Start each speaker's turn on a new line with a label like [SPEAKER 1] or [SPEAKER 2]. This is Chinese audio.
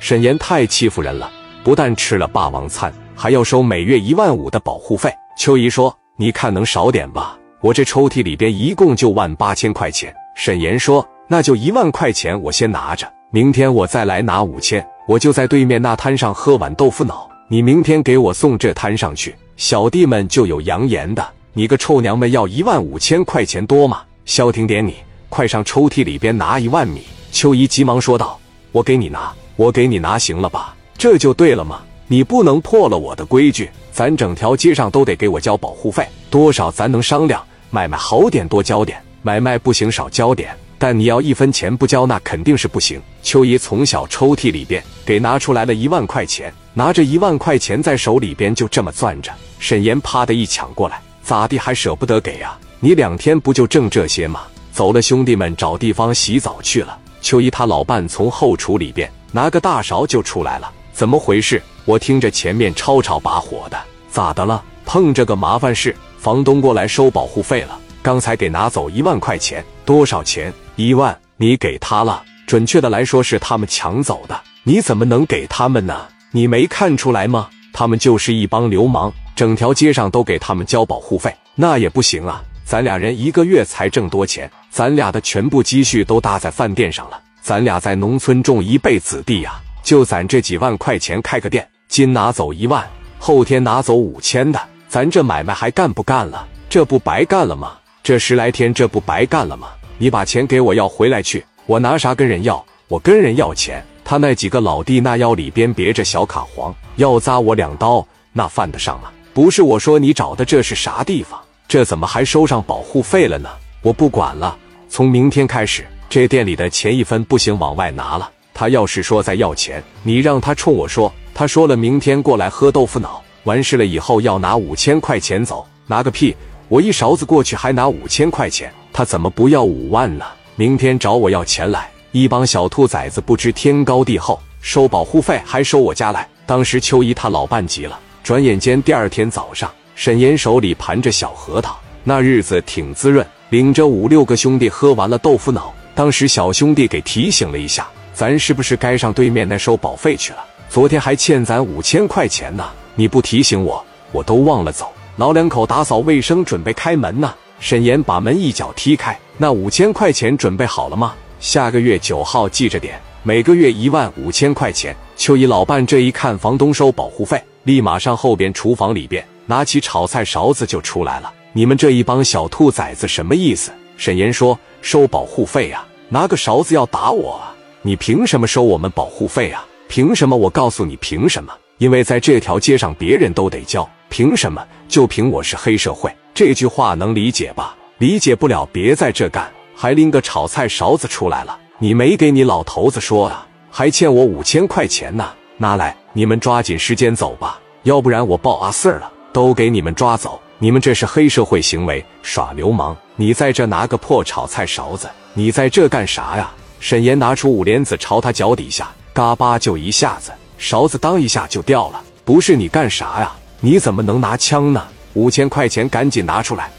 [SPEAKER 1] 沈岩太欺负人了，不但吃了霸王餐，还要收每月一万五的保护费。秋姨说：“你看能少点吧？我这抽屉里边一共就万八千块钱。”沈岩说：“那就一万块钱，我先拿着，明天我再来拿五千，我就在对面那摊上喝碗豆腐脑。你明天给我送这摊上去，小弟们就有扬言的。你个臭娘们，要一万五千块钱多吗？消停点，你快上抽屉里边拿一万米。”秋姨急忙说道：“我给你拿，我给你拿，行了吧？这就对了嘛！你不能破了我的规矩，咱整条街上都得给我交保护费，多少咱能商量。买卖好点多交点，买卖不行少交点。但你要一分钱不交，那肯定是不行。”秋姨从小抽屉里边给拿出来了一万块钱，拿着一万块钱在手里边就这么攥着。沈岩啪的一抢过来，咋地还舍不得给呀？你两天不就挣这些吗？走了，兄弟们找地方洗澡去了。秋姨她老伴从后厨里边拿个大勺就出来了，怎么回事？我听着前面吵吵把火的，咋的了？碰着个麻烦事，房东过来收保护费了，刚才给拿走一万块钱，多少钱？一万，你给他了？准确的来说是他们抢走的，你怎么能给他们呢？你没看出来吗？他们就是一帮流氓，整条街上都给他们交保护费，那也不行啊。咱俩人一个月才挣多钱，咱俩的全部积蓄都搭在饭店上了。咱俩在农村种一辈子地呀，就攒这几万块钱开个店。今拿走一万，后天拿走五千的，咱这买卖还干不干了？这不白干了吗？这十来天这不白干了吗？你把钱给我要回来去，我拿啥跟人要？我跟人要钱，他那几个老弟那腰里边别着小卡簧，要扎我两刀，那犯得上吗？不是我说你找的这是啥地方？这怎么还收上保护费了呢？我不管了，从明天开始，这店里的钱一分不行往外拿了。他要是说再要钱，你让他冲我说，他说了明天过来喝豆腐脑，完事了以后要拿五千块钱走，拿个屁！我一勺子过去还拿五千块钱，他怎么不要五万呢？明天找我要钱来，一帮小兔崽子不知天高地厚，收保护费还收我家来。当时秋姨她老伴急了，转眼间第二天早上。沈岩手里盘着小核桃，那日子挺滋润。领着五六个兄弟喝完了豆腐脑，当时小兄弟给提醒了一下：“咱是不是该上对面那收保费去了？昨天还欠咱五千块钱呢！你不提醒我，我都忘了走。”老两口打扫卫生，准备开门呢。沈岩把门一脚踢开：“那五千块钱准备好了吗？下个月九号记着点，每个月一万五千块钱。”秋姨老伴这一看房东收保护费，立马上后边厨房里边。拿起炒菜勺子就出来了，你们这一帮小兔崽子什么意思？沈岩说：“收保护费啊，拿个勺子要打我啊？你凭什么收我们保护费啊？凭什么？我告诉你，凭什么？因为在这条街上，别人都得交，凭什么？就凭我是黑社会。这句话能理解吧？理解不了，别在这干。还拎个炒菜勺子出来了，你没给你老头子说啊？还欠我五千块钱呢，拿来，你们抓紧时间走吧，要不然我报阿 Sir 了。”都给你们抓走！你们这是黑社会行为，耍流氓！你在这拿个破炒菜勺子，你在这干啥呀？沈岩拿出五莲子朝他脚底下，嘎巴就一下子，勺子当一下就掉了。不是你干啥呀？你怎么能拿枪呢？五千块钱赶紧拿出来！